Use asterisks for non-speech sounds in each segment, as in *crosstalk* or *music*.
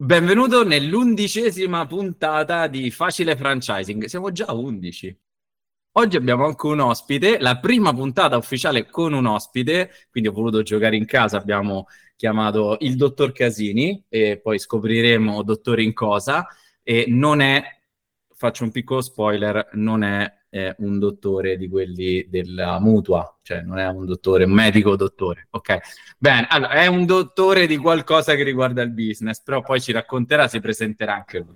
Benvenuto nell'undicesima puntata di Facile Franchising. Siamo già a 11. Oggi abbiamo anche un ospite, la prima puntata ufficiale con un ospite, quindi ho voluto giocare in casa, abbiamo chiamato il dottor Casini e poi scopriremo dottore in cosa e non è, faccio un piccolo spoiler, non è è un dottore di quelli della mutua, cioè non è un dottore, un medico dottore, ok? Bene, allora è un dottore di qualcosa che riguarda il business, però poi ci racconterà, si presenterà anche lui.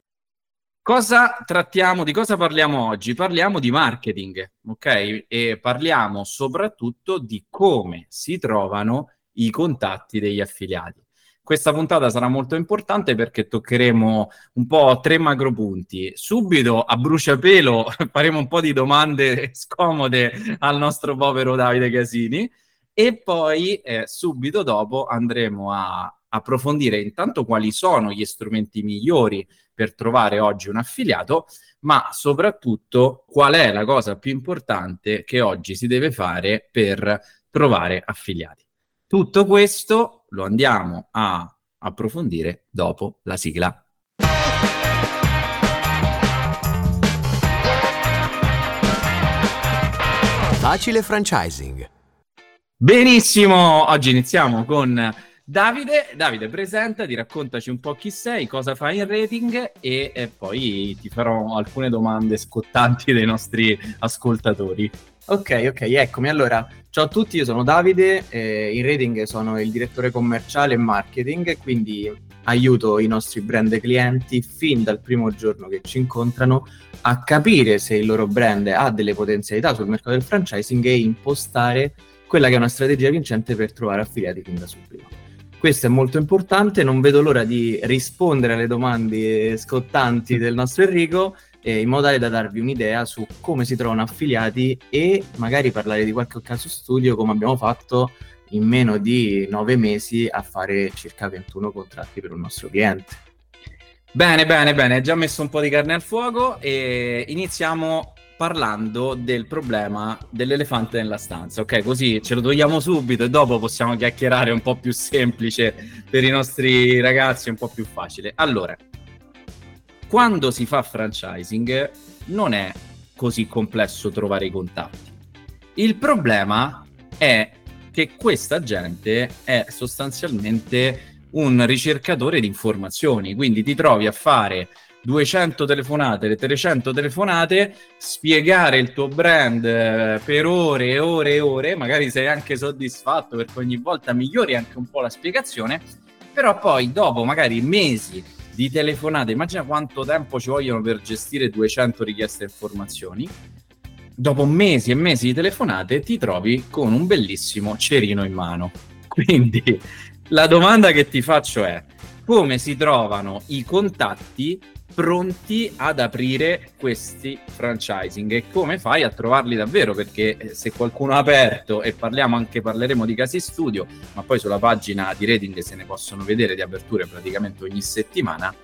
Cosa trattiamo, di cosa parliamo oggi? Parliamo di marketing, ok? E parliamo soprattutto di come si trovano i contatti degli affiliati. Questa puntata sarà molto importante perché toccheremo un po' tre macro punti. Subito a bruciapelo *laughs* faremo un po' di domande *laughs* scomode al nostro povero Davide Casini e poi eh, subito dopo andremo a approfondire intanto quali sono gli strumenti migliori per trovare oggi un affiliato, ma soprattutto qual è la cosa più importante che oggi si deve fare per trovare affiliati. Tutto questo lo andiamo a approfondire dopo la sigla. Facile franchising. Benissimo, oggi iniziamo con Davide. Davide, presentati, raccontaci un po' chi sei, cosa fai in rating e, e poi ti farò alcune domande scottanti dei nostri ascoltatori. Ok, ok, eccomi. Allora, ciao a tutti, io sono Davide, eh, in Rating sono il direttore commerciale e marketing, quindi aiuto i nostri brand clienti fin dal primo giorno che ci incontrano a capire se il loro brand ha delle potenzialità sul mercato del franchising e impostare quella che è una strategia vincente per trovare affiliati fin da subito. Questo è molto importante, non vedo l'ora di rispondere alle domande scottanti del nostro Enrico eh, in modo tale da darvi un'idea su come si trovano affiliati e magari parlare di qualche caso studio come abbiamo fatto in meno di nove mesi a fare circa 21 contratti per un nostro cliente. Bene, bene, bene, già messo un po' di carne al fuoco e iniziamo parlando del problema dell'elefante nella stanza, ok? Così ce lo togliamo subito e dopo possiamo chiacchierare un po' più semplice per i nostri ragazzi, un po' più facile. Allora, quando si fa franchising non è così complesso trovare i contatti. Il problema è che questa gente è sostanzialmente un ricercatore di informazioni, quindi ti trovi a fare 200 telefonate, 300 telefonate, spiegare il tuo brand eh, per ore e ore e ore, magari sei anche soddisfatto perché ogni volta migliori anche un po' la spiegazione, però poi dopo magari mesi di telefonate. Immagina quanto tempo ci vogliono per gestire 200 richieste informazioni. Dopo mesi e mesi di telefonate ti trovi con un bellissimo cerino in mano. *laughs* Quindi la domanda che ti faccio è come si trovano i contatti pronti ad aprire questi franchising. E come fai a trovarli davvero? Perché eh, se qualcuno ha aperto e parliamo anche parleremo di casi studio ma poi sulla pagina di rating se ne possono vedere di aperture praticamente ogni settimana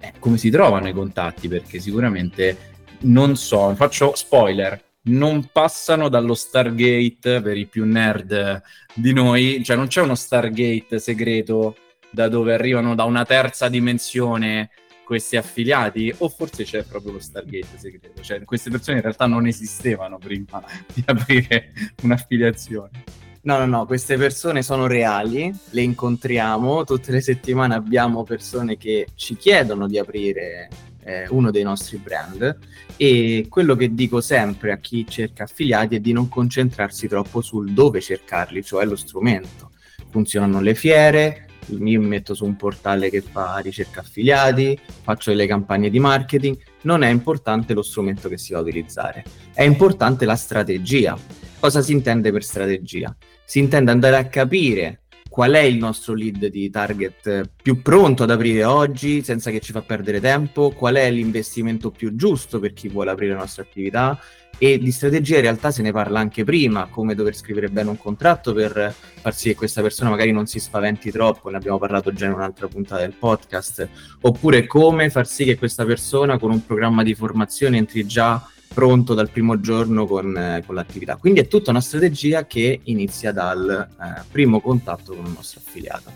eh, come si trovano i contatti? Perché sicuramente non so faccio spoiler non passano dallo Stargate per i più nerd di noi. Cioè non c'è uno Stargate segreto da dove arrivano da una terza dimensione questi affiliati o forse c'è proprio lo Stargate segreto, cioè queste persone in realtà non esistevano prima di aprire un'affiliazione. No, no, no, queste persone sono reali, le incontriamo, tutte le settimane abbiamo persone che ci chiedono di aprire eh, uno dei nostri brand e quello che dico sempre a chi cerca affiliati è di non concentrarsi troppo sul dove cercarli, cioè lo strumento. Funzionano le fiere, mi metto su un portale che fa ricerca affiliati, faccio delle campagne di marketing, non è importante lo strumento che si va a utilizzare, è importante la strategia. Cosa si intende per strategia? Si intende andare a capire qual è il nostro lead di target più pronto ad aprire oggi senza che ci fa perdere tempo, qual è l'investimento più giusto per chi vuole aprire la nostra attività, e di strategia in realtà se ne parla anche prima, come dover scrivere bene un contratto per far sì che questa persona magari non si spaventi troppo, ne abbiamo parlato già in un'altra puntata del podcast, oppure come far sì che questa persona con un programma di formazione entri già pronto dal primo giorno con, eh, con, l'attività. Quindi è tutta una strategia che inizia dal eh, primo contatto con il nostro affiliato.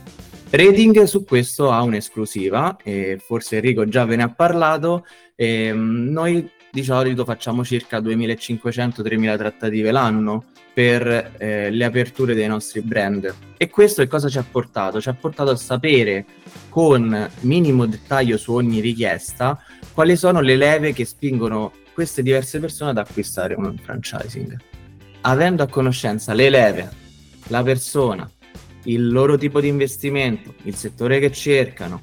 Rating su questo ha un'esclusiva, e forse Enrico già ve ne ha parlato. E, ehm, noi di solito facciamo circa 2500-3000 trattative l'anno per eh, le aperture dei nostri brand. E questo che cosa ci ha portato? Ci ha portato a sapere con minimo dettaglio su ogni richiesta quali sono le leve che spingono queste diverse persone ad acquistare un franchising. Avendo a conoscenza le leve, la persona, il loro tipo di investimento, il settore che cercano,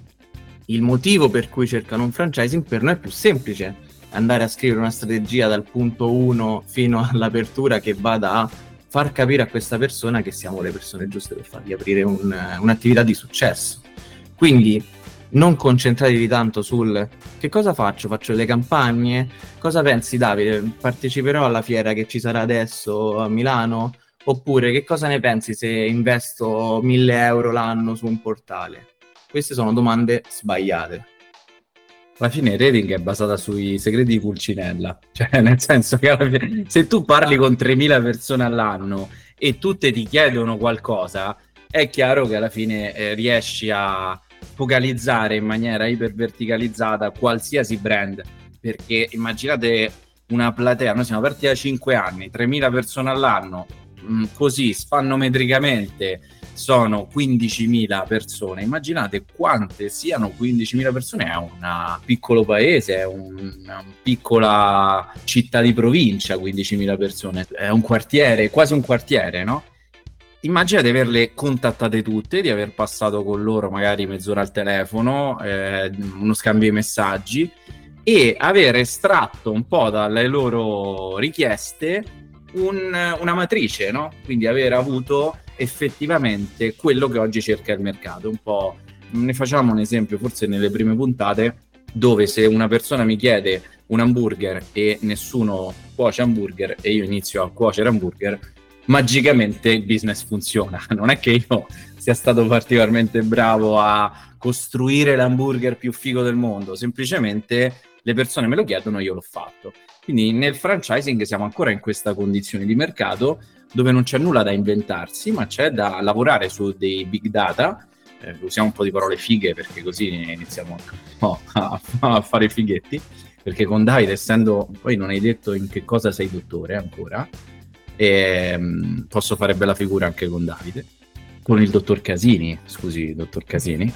il motivo per cui cercano un franchising, per noi è più semplice andare a scrivere una strategia dal punto 1 fino all'apertura che vada a far capire a questa persona che siamo le persone giuste per fargli aprire un, un'attività di successo. Quindi non concentratevi tanto sul che cosa faccio, faccio delle campagne, cosa pensi Davide, parteciperò alla fiera che ci sarà adesso a Milano? Oppure che cosa ne pensi se investo 1000 euro l'anno su un portale? Queste sono domande sbagliate. Alla fine rating è basata sui segreti di Pulcinella, cioè *laughs* nel senso che fine, se tu parli con 3000 persone all'anno e tutte ti chiedono qualcosa, è chiaro che alla fine eh, riesci a, focalizzare in maniera iperverticalizzata qualsiasi brand, perché immaginate una platea, noi siamo partiti da 5 anni, 3.000 persone all'anno, mm, così spannometricamente sono 15.000 persone, immaginate quante siano 15.000 persone, è un piccolo paese, è un, una piccola città di provincia, 15.000 persone, è un quartiere, quasi un quartiere, no? Immagina di averle contattate tutte, di aver passato con loro magari mezz'ora al telefono, eh, uno scambio di messaggi e aver estratto un po' dalle loro richieste un, una matrice, no? Quindi aver avuto effettivamente quello che oggi cerca il mercato. Un po' ne facciamo un esempio, forse nelle prime puntate, dove se una persona mi chiede un hamburger e nessuno cuoce hamburger e io inizio a cuocere hamburger, magicamente il business funziona. *laughs* Non è che io sia stato particolarmente bravo a costruire l'hamburger più figo del mondo, semplicemente le persone me lo chiedono e io l'ho fatto. Quindi nel franchising siamo ancora in questa condizione di mercato dove non c'è nulla da inventarsi, ma c'è da lavorare su dei big data. Eh, usiamo un po' di parole fighe perché così iniziamo oh, a, a, fare fighetti. Perché con Davide, essendo poi non hai detto in che cosa sei dottore ancora, e, um, posso fare bella figura anche con Davide, con il dottor Casini, scusi, dottor Casini.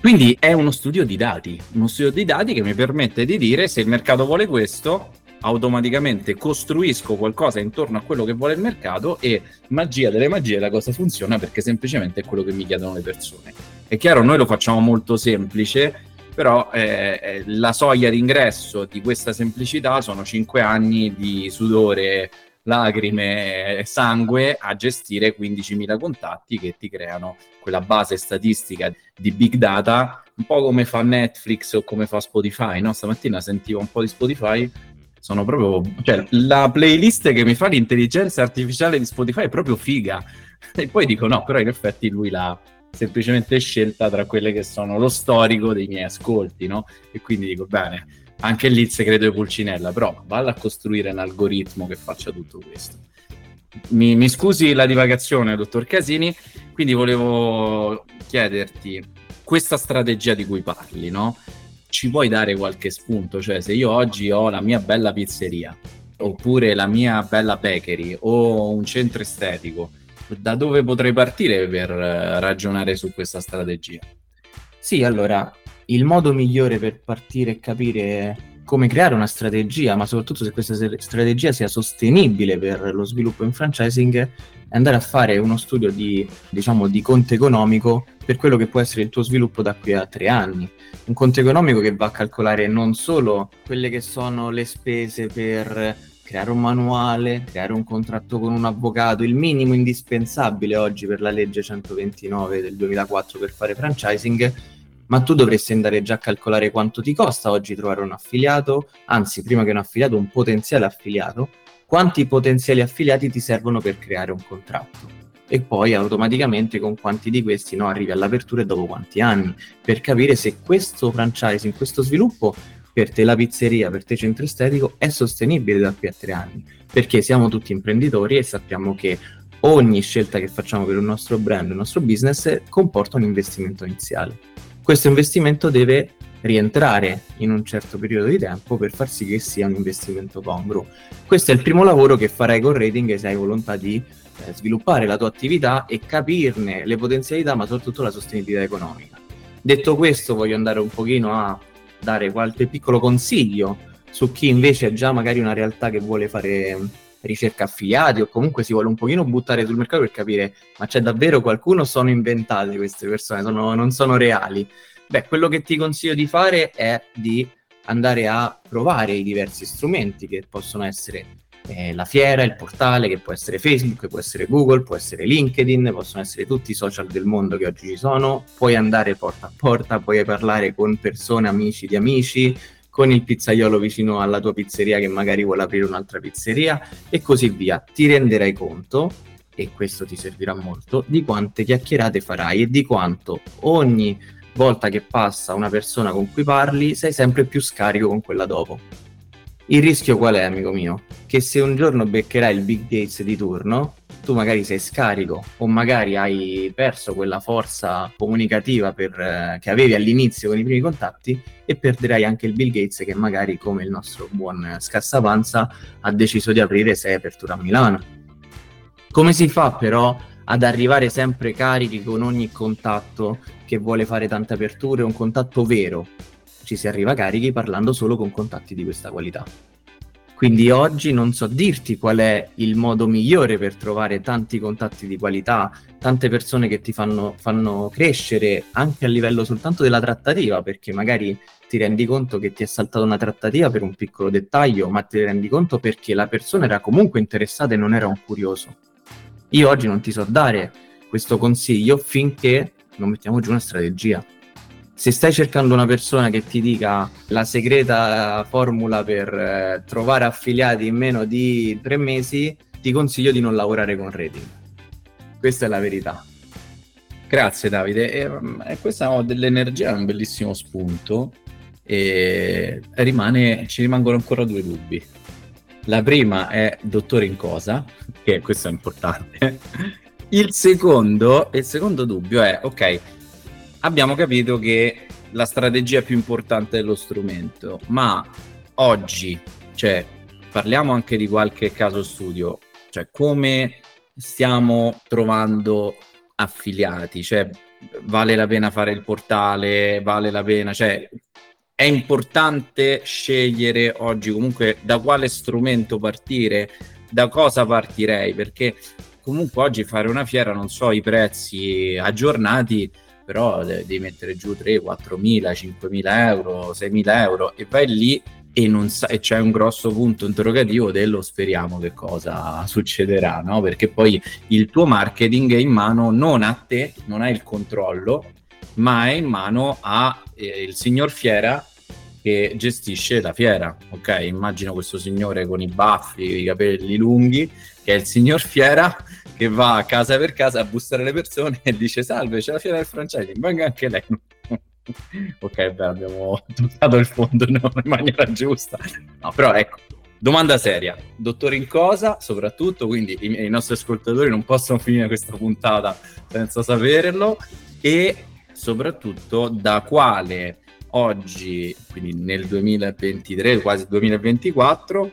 Quindi è uno studio di dati, uno studio di dati che mi permette di dire se il mercato vuole questo, automaticamente costruisco qualcosa intorno a quello che vuole il mercato e magia delle magie la cosa funziona perché semplicemente è quello che mi chiedono le persone. È chiaro, noi lo facciamo molto semplice, però eh, eh la soglia d'ingresso di questa semplicità sono 5 anni di sudore, lacrime e sangue a gestire 15.000 contatti che ti creano quella base statistica di big data, un po' come fa Netflix o come fa Spotify, no? Stamattina sentivo un po' di Spotify, sono proprio... cioè la playlist che mi fa l'intelligenza artificiale di Spotify è proprio figa. E poi dico no, però in effetti lui l'ha semplicemente scelta tra quelle che sono lo storico dei miei ascolti, no? E quindi dico bene, anche lì il segreto di Pulcinella, però valla a costruire un algoritmo che faccia tutto questo. Mi, mi, scusi la divagazione, dottor Casini, quindi volevo chiederti questa strategia di cui parli, no? Ci puoi dare qualche spunto? Cioè, se io oggi ho la mia bella pizzeria, oppure la mia bella bakery, o un centro estetico, da dove potrei partire per eh, ragionare su questa strategia? Sì, allora, il modo migliore per partire e capire come creare una strategia, ma soprattutto se questa strategia sia sostenibile per lo sviluppo in franchising, è andare a fare uno studio di, diciamo, di conto economico per quello che può essere il tuo sviluppo da qui a tre anni. Un conto economico che va a calcolare non solo quelle che sono le spese per creare un manuale, creare un contratto con un avvocato, il minimo indispensabile oggi per la legge 129 del 2004 per fare franchising, ma tu dovresti andare già a calcolare quanto ti costa oggi trovare un affiliato, anzi prima che un affiliato, un potenziale affiliato, quanti potenziali affiliati ti servono per creare un contratto? E poi automaticamente con quanti di questi no, arrivi all'apertura e dopo quanti anni, per capire se questo franchising, questo sviluppo per te la pizzeria, per te centro estetico, è sostenibile da qui a tre anni, perché siamo tutti imprenditori e sappiamo che ogni scelta che facciamo per il nostro brand, il nostro business, comporta un investimento iniziale. Questo investimento deve rientrare in un certo periodo di tempo per far sì che sia un investimento congruo. Questo è il primo lavoro che farai con Rating se hai volontà di eh, sviluppare la tua attività e capirne le potenzialità, ma soprattutto la sostenibilità economica. Detto questo, voglio andare un pochino a dare qualche piccolo consiglio su chi invece è già magari una realtà che vuole fare ricerca affiliati o comunque si vuole un pochino buttare sul mercato per capire ma c'è davvero qualcuno sono inventate queste persone, sono, non sono reali. Beh, quello che ti consiglio di fare è di andare a provare i diversi strumenti che possono essere eh, la fiera, il portale, che può essere Facebook, può essere Google, può essere LinkedIn, possono essere tutti i social del mondo che oggi ci sono. Puoi andare porta a porta, puoi parlare con persone, amici di amici, con il pizzaiolo vicino alla tua pizzeria che magari vuole aprire un'altra pizzeria e così via. Ti renderai conto, e questo ti servirà molto, di quante chiacchierate farai e di quanto ogni volta che passa una persona con cui parli sei sempre più scarico con quella dopo. Il rischio qual è, amico mio? Che se un giorno beccherai il Big Gates di turno, tu magari sei scarico o magari hai perso quella forza comunicativa per, eh, che avevi all'inizio con i primi contatti e perderai anche il Bill Gates che magari come il nostro buon scassapanza ha deciso di aprire sei aperture a Milano. Come si fa però ad arrivare sempre carichi con ogni contatto che vuole fare tante aperture, un contatto vero? Ci si arriva carichi parlando solo con contatti di questa qualità. Quindi oggi non so dirti qual è il modo migliore per trovare tanti contatti di qualità, tante persone che ti fanno, fanno, crescere anche a livello soltanto della trattativa, perché magari ti rendi conto che ti è saltata una trattativa per un piccolo dettaglio, ma ti rendi conto perché la persona era comunque interessata e non era un curioso. Io oggi non ti so dare questo consiglio finché non mettiamo giù una strategia se stai cercando una persona che ti dica la segreta formula per eh, trovare affiliati in meno di tre mesi, ti consiglio di non lavorare con rating. Questa è la verità. Grazie Davide, e, mm, e questa oh, dell'energia è un bellissimo spunto e rimane, ci rimangono ancora due dubbi. La prima è dottore in cosa, che questo è importante. *laughs* Il secondo, il secondo dubbio è, ok, abbiamo capito che la strategia è più importante dello strumento, ma oggi, cioè, parliamo anche di qualche caso studio, cioè come stiamo trovando affiliati, cioè vale la pena fare il portale, vale la pena, cioè è importante scegliere oggi comunque da quale strumento partire, da cosa partirei, perché comunque oggi fare una fiera, non so i prezzi aggiornati, però devi mettere giù 3, 4 mila, 5 mila euro, 6 mila euro e vai lì e, non sa- e c'è un grosso punto interrogativo dello speriamo che cosa succederà, no? Perché poi il tuo marketing è in mano non a te, non hai il controllo, ma è in mano al eh, signor Fiera che gestisce la fiera, ok? Immagino questo signore con i baffi, i capelli lunghi, che è il signor Fiera che va casa per casa a bussare le persone e dice salve, c'è la fiera del franchising, venga anche lei. *laughs* ok, beh, abbiamo toccato il fondo no, in maniera giusta. No, però ecco, domanda seria. Dottore in cosa, soprattutto, quindi i, i nostri ascoltatori non possono finire questa puntata senza saperlo e soprattutto da quale oggi, quindi nel 2023, quasi 2024,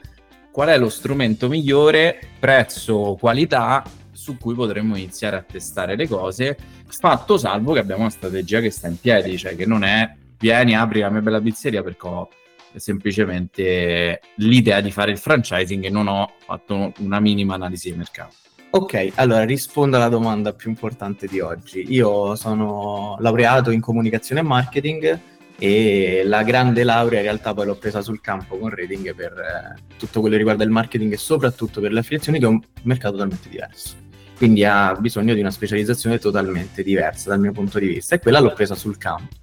qual è lo strumento migliore, prezzo, qualità su cui potremmo iniziare a testare le cose, fatto salvo che abbiamo una strategia che sta in piedi, cioè che non è vieni, apri la mia bella pizzeria perché ho semplicemente l'idea di fare il franchising e non ho fatto una minima analisi di mercato. Ok, allora rispondo alla domanda più importante di oggi. Io sono laureato in comunicazione e marketing e la grande laurea in realtà poi l'ho presa sul campo con Rating per eh, tutto quello che riguarda il marketing e soprattutto per le affiliazioni che è un mercato totalmente diverso quindi ha bisogno di una specializzazione totalmente diversa dal mio punto di vista e quella l'ho presa sul campo.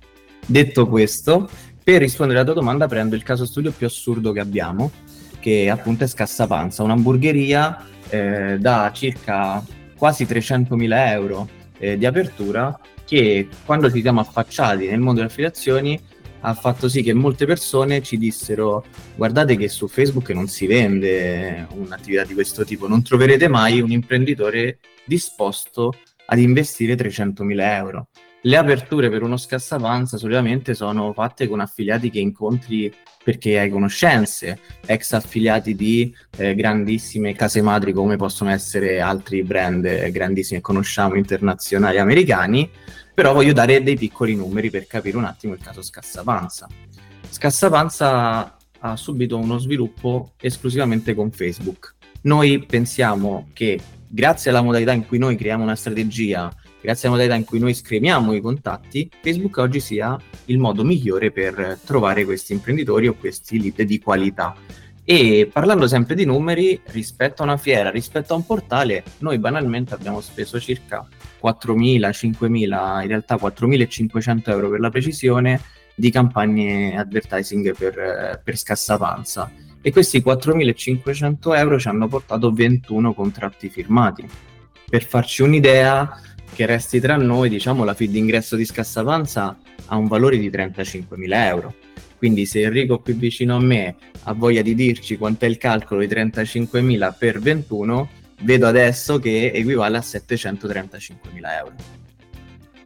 Detto questo, per rispondere alla tua domanda prendo il caso studio più assurdo che abbiamo, che appunto è Scassapanza, un'hamburgeria eh, da circa quasi 300.000 euro eh, di apertura che quando ci siamo affacciati nel mondo delle affiliazioni ha fatto sì che molte persone ci dissero guardate che su Facebook non si vende un'attività di questo tipo, non troverete mai un imprenditore disposto ad investire 300.000 euro. Le aperture per uno scassapanza solitamente sono fatte con affiliati che incontri perché hai conoscenze, ex affiliati di eh, grandissime case madri come possono essere altri brand eh, grandissimi che conosciamo internazionali americani, però voglio dare dei piccoli numeri per capire un attimo il caso Scassapanza. Scassapanza ha subito uno sviluppo esclusivamente con Facebook. Noi pensiamo che grazie alla modalità in cui noi creiamo una strategia, grazie alla modalità in cui noi scriviamo i contatti, Facebook oggi sia il modo migliore per trovare questi imprenditori o questi lead di qualità. E parlando sempre di numeri, rispetto a una fiera, rispetto a un portale, noi banalmente abbiamo speso circa 4.000, 5.000, in realtà 4.500 euro per la precisione di campagne advertising per, per scassapanza. E questi 4.500 euro ci hanno portato 21 contratti firmati. Per farci un'idea, che resti tra noi, diciamo la feed d'ingresso di scassapanza ha un valore di 35.000 euro. Quindi se Enrico qui vicino a me ha voglia di dirci quant'è il calcolo di 35.000 per 21, vedo adesso che equivale a 735.000 euro.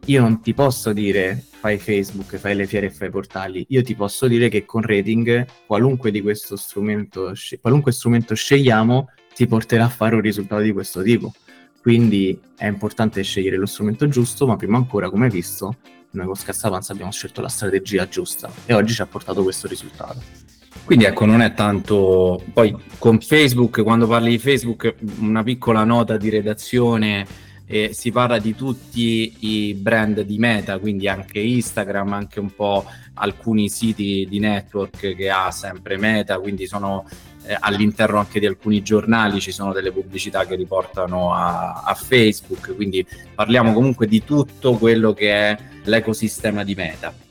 Io non ti posso dire fai Facebook, fai le fiere e fai portali, io ti posso dire che con rating qualunque di questo strumento, qualunque strumento scegliamo ti porterà a fare un risultato di questo tipo. Quindi è importante scegliere lo strumento giusto, ma prima ancora, come hai visto, noi con Scassapanza abbiamo scelto la strategia giusta e oggi ci ha portato questo risultato. Quindi ecco, non è tanto... Poi con Facebook, quando parli di Facebook, una piccola nota di redazione, eh, si parla di tutti i brand di Meta, quindi anche Instagram, anche un po' alcuni siti di network che ha sempre Meta, quindi sono eh, all'interno anche di alcuni giornali ci sono delle pubblicità che riportano a, a Facebook, quindi parliamo comunque di tutto quello che è l'ecosistema di Meta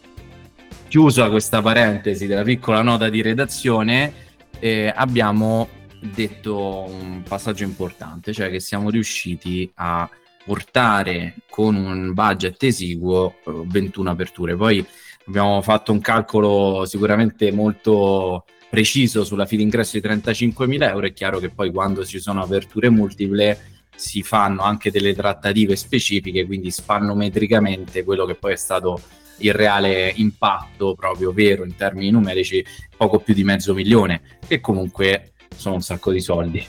chiusa questa parentesi della piccola nota di redazione, eh, abbiamo detto un passaggio importante, cioè che siamo riusciti a portare con un budget esiguo 21 eh, aperture. Poi abbiamo fatto un calcolo sicuramente molto preciso sulla fila ingresso di 35.000 euro. È chiaro che poi quando ci sono aperture multiple si fanno anche delle trattative specifiche, quindi spannometricamente quello che poi è stato il reale impatto proprio vero in termini numerici poco più di mezzo milione, che comunque sono un sacco di soldi.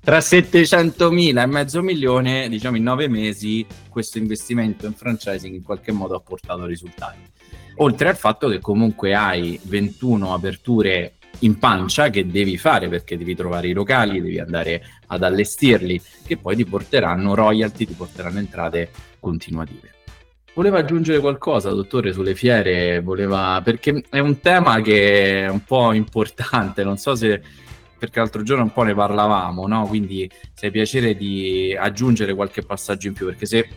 Tra 700.000 e mezzo milione, diciamo in nove mesi, questo investimento in franchising in qualche modo ha portato risultati. Oltre al fatto che comunque hai 21 aperture in pancia che devi fare perché devi trovare i locali, devi andare ad allestirli, che poi ti porteranno royalty, ti porteranno entrate continuative. Voleva aggiungere qualcosa, dottore, sulle fiere? Voleva... Perché è un tema che è un po' importante, non so se... Perché l'altro giorno un po' ne parlavamo, no? Quindi se hai piacere di aggiungere qualche passaggio in più, perché se...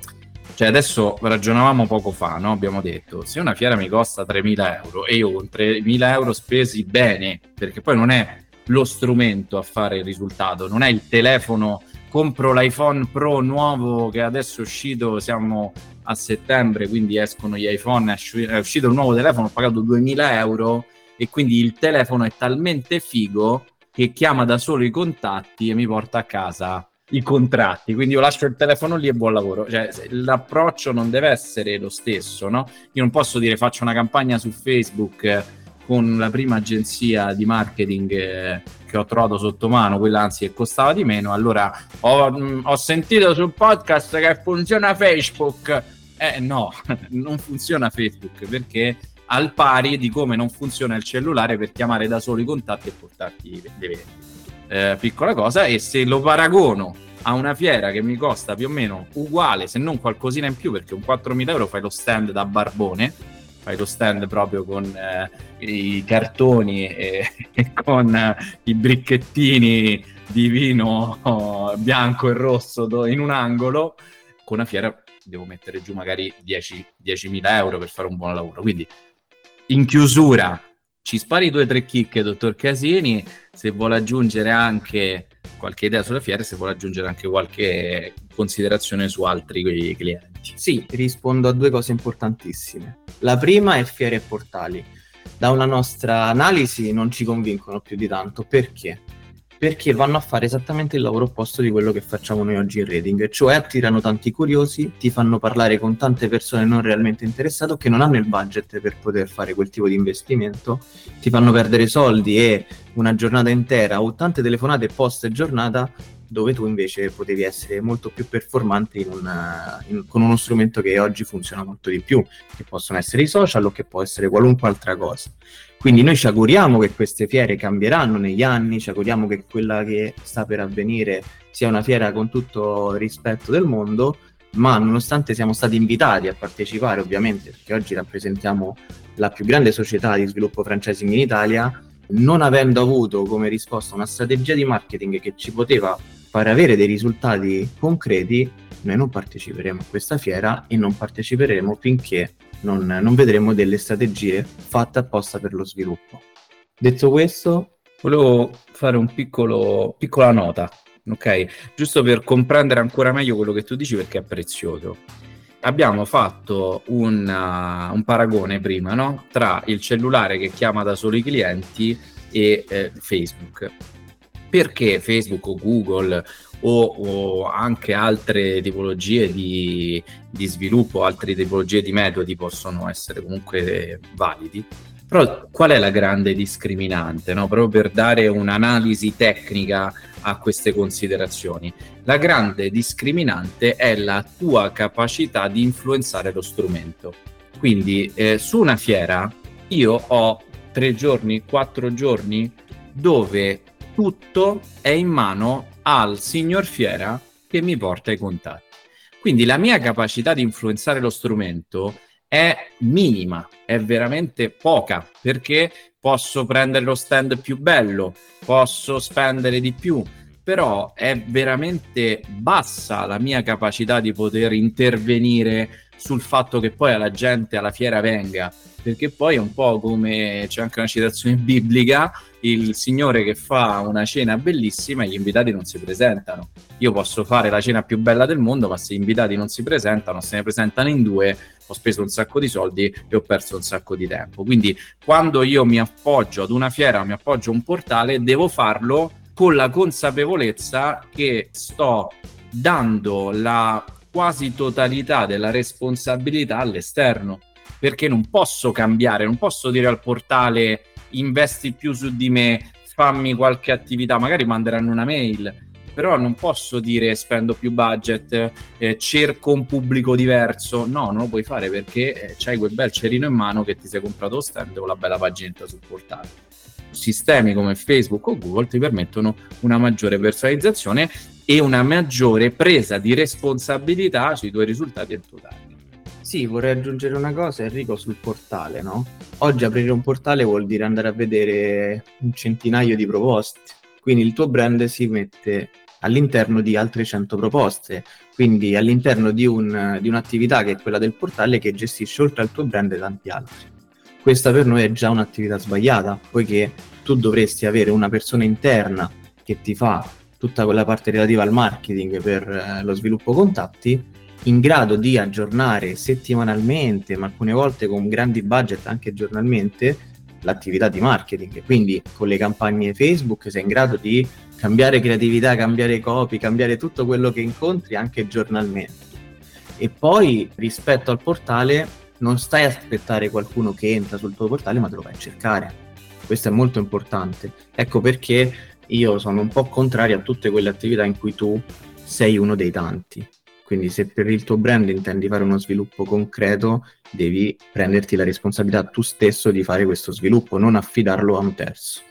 Cioè adesso ragionavamo poco fa, no? Abbiamo detto, se una fiera mi costa 3.000 euro e io con 3.000 euro spesi bene, perché poi non è lo strumento a fare il risultato, non è il telefono compro l'iPhone Pro nuovo che adesso è uscito, siamo a settembre, quindi escono gli iPhone, è uscito il nuovo telefono, ho pagato 2000 euro e quindi il telefono è talmente figo che chiama da solo i contatti e mi porta a casa i contratti, quindi io lascio il telefono lì e buon lavoro. Cioè, l'approccio non deve essere lo stesso, no? Io non posso dire faccio una campagna su Facebook con la prima agenzia di marketing eh, che ho trovato sotto mano, quella anzi che costava di meno, allora ho, mm, ho sentito sul podcast che funziona Facebook. Eh no, *laughs* non funziona Facebook perché al pari di come non funziona il cellulare per chiamare da solo i contatti e portarti le vendite. Eh, piccola cosa, e se lo paragono a una fiera che mi costa più o meno uguale, se non qualcosina in più, perché un 4.000 euro fai lo stand da barbone, fai lo stand proprio con eh, i cartoni e, *laughs* e con eh, i bricchettini di vino oh, bianco e rosso do, in un angolo, con una fiera devo mettere giù magari 10, 10.000 euro per fare un buon lavoro. Quindi in chiusura ci spari due o tre chicche, dottor Casini, se vuole aggiungere anche qualche idea sulla fiera, se vuole aggiungere anche qualche considerazione su altri clienti. Sì, rispondo a due cose importantissime. La prima è fiere e portali. da una nostra analisi non ci convincono più di tanto. Perché? Perché vanno a fare esattamente il lavoro opposto di quello che facciamo noi oggi in Reading, cioè attirano tanti curiosi, ti fanno parlare con tante persone non realmente interessate o che non hanno il budget per poter fare quel tipo di investimento, ti fanno perdere soldi e una giornata intera o tante telefonate post giornata dove tu invece potevi essere molto più performante in una, in, con uno strumento che oggi funziona molto di più, che possono essere i social o che può essere qualunque altra cosa. Quindi noi ci auguriamo che queste fiere cambieranno negli anni, ci auguriamo che quella che sta per avvenire sia una fiera con tutto il rispetto del mondo, ma nonostante siamo stati invitati a partecipare, ovviamente, perché oggi rappresentiamo la più grande società di sviluppo franchising in Italia, non avendo avuto come risposta una strategia di marketing che ci poteva fare avere dei risultati concreti, noi non parteciperemo a questa fiera e non parteciperemo finché non, non vedremo delle strategie fatte apposta per lo sviluppo. Detto questo, volevo fare un piccolo, piccola nota, ok? Giusto per comprendere ancora meglio quello che tu dici perché è prezioso. Abbiamo fatto un, uh, un paragone prima, no? Tra il cellulare che chiama da solo i clienti e eh, Facebook perché Facebook o Google o, o anche altre tipologie di, di, sviluppo, altre tipologie di metodi possono essere comunque validi. Però qual è la grande discriminante? No? Proprio per dare un'analisi tecnica a queste considerazioni. La grande discriminante è la tua capacità di influenzare lo strumento. Quindi eh, su una fiera io ho tre giorni, quattro giorni dove tutto è in mano al signor Fiera che mi porta i contatti. Quindi la mia capacità di influenzare lo strumento è minima, è veramente poca, perché posso prendere lo stand più bello, posso spendere di più, però è veramente bassa la mia capacità di poter intervenire sul fatto che poi la gente alla fiera venga, perché poi è un po' come c'è anche una citazione *laughs* biblica, il signore che fa una cena bellissima e gli invitati non si presentano. Io posso fare la cena più bella del mondo, ma se gli invitati non si presentano, se ne presentano in due, ho speso un sacco di soldi e ho perso un sacco di tempo. Quindi quando io mi appoggio ad una fiera, mi appoggio a un portale, devo farlo con la consapevolezza che sto dando la quasi totalità della responsabilità all'esterno perché non posso cambiare, non posso dire al portale investi più su di me, fammi qualche attività, magari manderanno una mail, però non posso dire spendo più budget, eh, cerco un pubblico diverso, no, non lo puoi fare perché eh, c'hai quel bel cerino in mano che ti sei comprato lo stand con la bella paginetta sul portale. Sistemi come Facebook o Google ti permettono una maggiore personalizzazione e una maggiore presa di responsabilità sui tuoi risultati e il tuo target. Sì, vorrei aggiungere una cosa, Enrico, sul portale, no? Oggi aprire un portale vuol dire andare a vedere un centinaio di proposte, quindi il tuo brand si mette all'interno di altre 100 proposte, quindi all'interno di, un, di un'attività che è quella del portale che gestisce oltre al tuo brand tanti altri. Questa per noi è già un'attività sbagliata, poiché tu dovresti avere una persona interna che ti fa tutta quella parte relativa al marketing per eh, lo sviluppo contatti in grado di aggiornare settimanalmente, ma alcune volte con grandi budget anche giornalmente, l'attività di marketing. Quindi con le campagne Facebook sei in grado di cambiare creatività, cambiare copy, cambiare tutto quello che incontri anche giornalmente. E poi rispetto al portale non stai a aspettare qualcuno che entra sul tuo portale, ma te lo vai a cercare. Questo è molto importante. Ecco perché io sono un po' contrario a tutte quelle attività in cui tu sei uno dei tanti quindi se per il tuo brand intendi fare uno sviluppo concreto, devi prenderti la responsabilità tu stesso di fare questo sviluppo, non affidarlo a un terzo.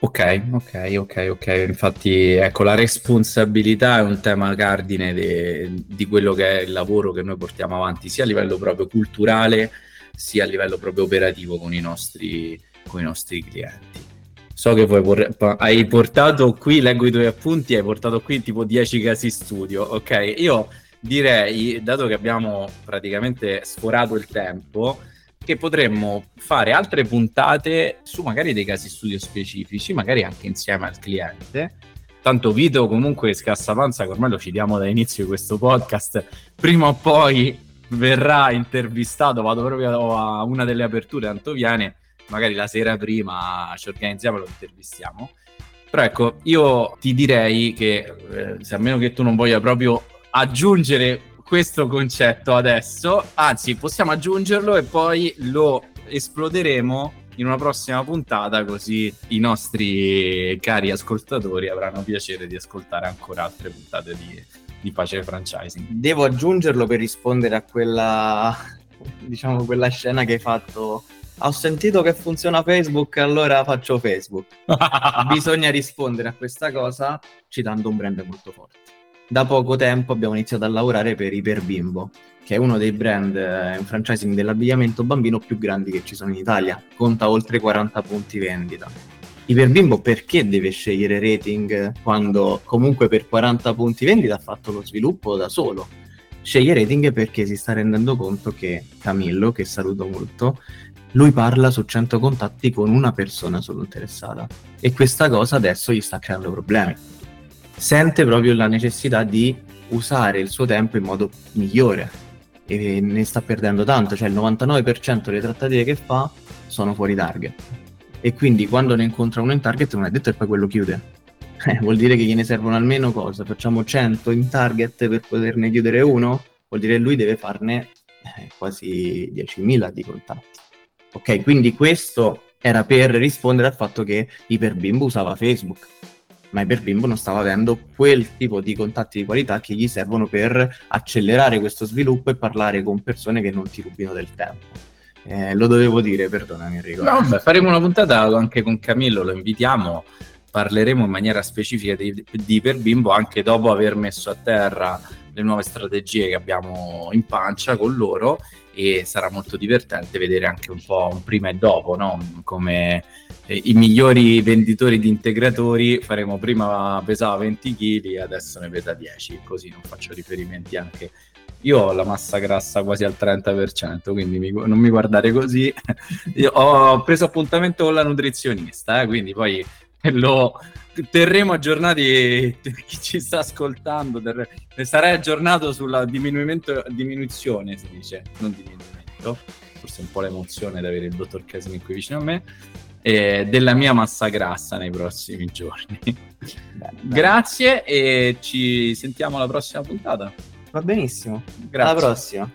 Ok, ok, ok, ok. Infatti, ecco, la responsabilità è un tema cardine de, di quello che è il lavoro che noi portiamo avanti, sia a livello proprio culturale, sia a livello proprio operativo con i nostri, con i nostri clienti. So che vuoi hai portato qui, leggo i tuoi appunti, hai portato qui tipo 10 casi studio, ok? Io direi, dato che abbiamo praticamente sforato il tempo, che potremmo fare altre puntate su magari dei casi studio specifici, magari anche insieme al cliente. Tanto Vito comunque scassapanza, che ormai lo citiamo da inizio di questo podcast, prima o poi verrà intervistato, vado proprio a una delle aperture, tanto viene, magari la sera prima ci organizziamo e lo intervistiamo. Però ecco, io ti direi che, eh, se a meno che tu non voglia proprio aggiungere questo concetto adesso, anzi possiamo aggiungerlo e poi lo esploderemo in una prossima puntata così i nostri cari ascoltatori avranno piacere di ascoltare ancora altre puntate di, di Pace Franchising. Devo aggiungerlo per rispondere a quella, *laughs* diciamo, quella scena che hai fatto ho sentito che funziona Facebook, allora faccio Facebook. *laughs* Bisogna rispondere a questa cosa citando un brand molto forte. Da poco tempo abbiamo iniziato a lavorare per Iperbimbo, che è uno dei brand eh, in franchising dell'abbigliamento bambino più grandi che ci sono in Italia. Conta oltre 40 punti vendita. Iperbimbo perché deve scegliere rating quando comunque per 40 punti vendita ha fatto lo sviluppo da solo? Sceglie rating perché si sta rendendo conto che Camillo, che saluto molto, lui parla su 100 contatti con una persona solo interessata e questa cosa adesso gli sta creando problemi. Sente proprio la necessità di usare il suo tempo in modo migliore e ne sta perdendo tanto, cioè il 99% delle trattative che fa sono fuori target e quindi quando ne incontra uno in target non è detto che poi quello chiude. *laughs* Eh, vuol dire che gliene servono almeno cosa? Facciamo 100 in target per poterne chiudere uno? Vuol dire che lui deve farne eh, quasi 10.000 di contatti. Ok, quindi questo era per rispondere al fatto che Iperbimbo usava Facebook, ma Iperbimbo non stava avendo quel tipo di contatti di qualità che gli servono per accelerare questo sviluppo e parlare con persone che non ti rubino del tempo. Eh, lo dovevo dire, perdonami Enrico. No, beh, faremo una puntata anche con Camillo, lo invitiamo, parleremo in maniera specifica di, di Iperbimbo anche dopo aver messo a terra le nuove strategie che abbiamo in pancia con loro e sarà molto divertente vedere anche un po' un prima e dopo, no? come eh, i migliori venditori di integratori faremo prima pesava 20 kg adesso ne pesa 10, così non faccio riferimenti anche io ho la massa grassa quasi al 30%, quindi mi, non mi guardare così. *laughs* Ho preso appuntamento con la nutrizionista, eh, quindi poi *laughs* lo, terremo aggiornati chi ci sta ascoltando, ter- sarei aggiornato sulla diminuzione, si dice, non diminuimento, forse un po' l'emozione di avere il dottor Casini qui vicino a me, eh, della mia massa grassa nei prossimi *laughs* giorni. Bene, Grazie e ci sentiamo alla prossima puntata. Va benissimo. Grazie. Alla prossima.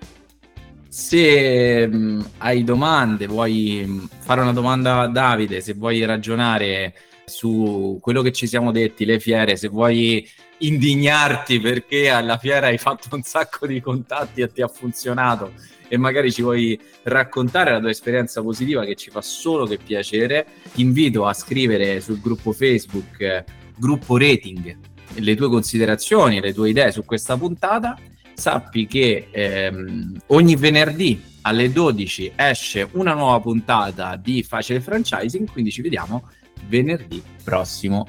Se mh, mm, hai domande, vuoi mm, fare una domanda a Davide, se vuoi ragionare su quello che ci siamo detti, le fiere, se vuoi indignarti perché alla fiera hai fatto un sacco di contatti e ti ha funzionato e magari ci vuoi raccontare la tua esperienza positiva che ci fa solo che piacere, ti invito a scrivere sul gruppo Facebook gruppo rating le tue considerazioni, le tue idee su questa puntata. Sappi che ehm, ogni venerdì alle 12 esce una nuova puntata di Facile Franchising, quindi ci vediamo venerdì prossimo.